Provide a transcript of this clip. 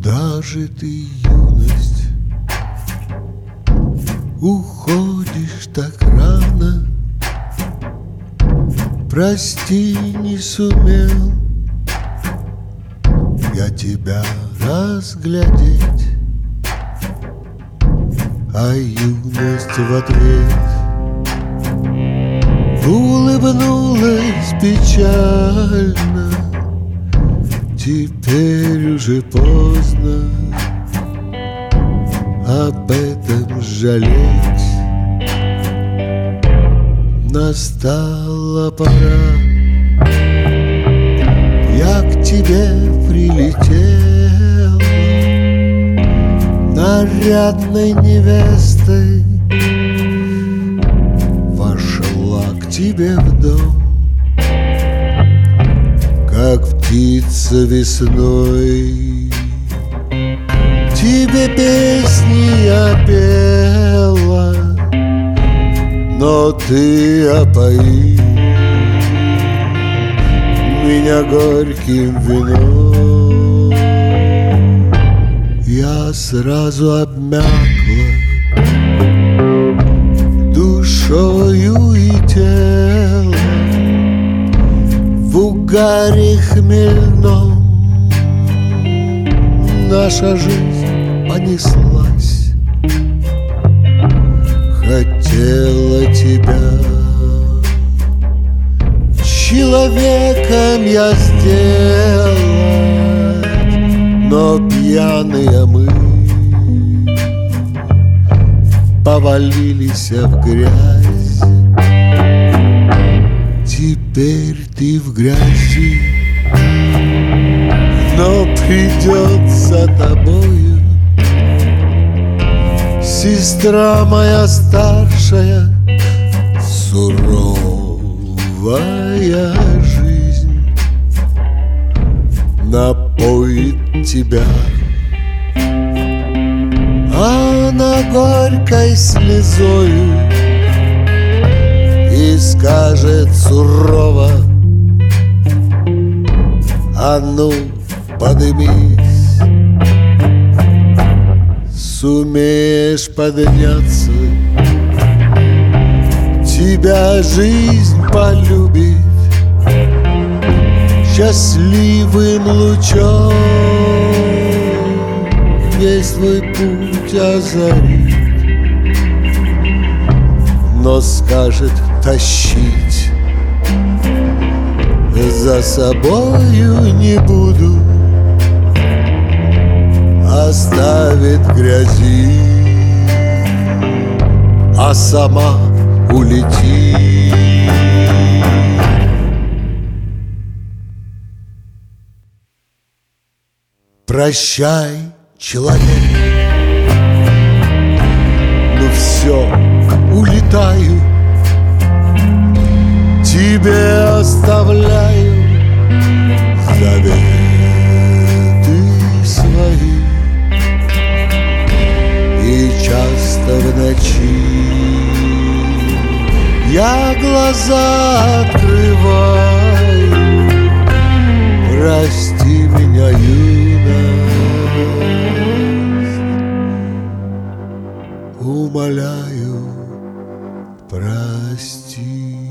скажет и юность Уходишь так рано? Прости, не сумел Я тебя разглядеть. А юность в ответ Улыбнулась печально Теперь уже поздно Об этом жалеть. Настала пора. Я к тебе прилетел Нарядной невестой. Вошла к тебе в дом птица весной. Тебе песни я пела Но ты опои. Меня горьким вином. Я сразу обмякла Душою и телом угаре хмельном Наша жизнь понеслась. Хотела тебя. Человеком я сделать Но пьяные мы Повалились в грязь Теперь ты в грязи. Но придет за тобою. Сестра моя старшая Суровая жизнь Напоит тебя. Она горькой слезою скажет сурово. А ну, подымись. Сумеешь подняться. Тебя жизнь полюбит Счастливым лучом Весь твой путь озарит Но скажет тащить. За собою не буду. Оставит грязи. А сама улетит Прощай, человек. Ну все, улетаю Тебе оставляю. Заветы свои. И часто в ночи Я глаза открываю. Прости меня, юность. Умоляю, прости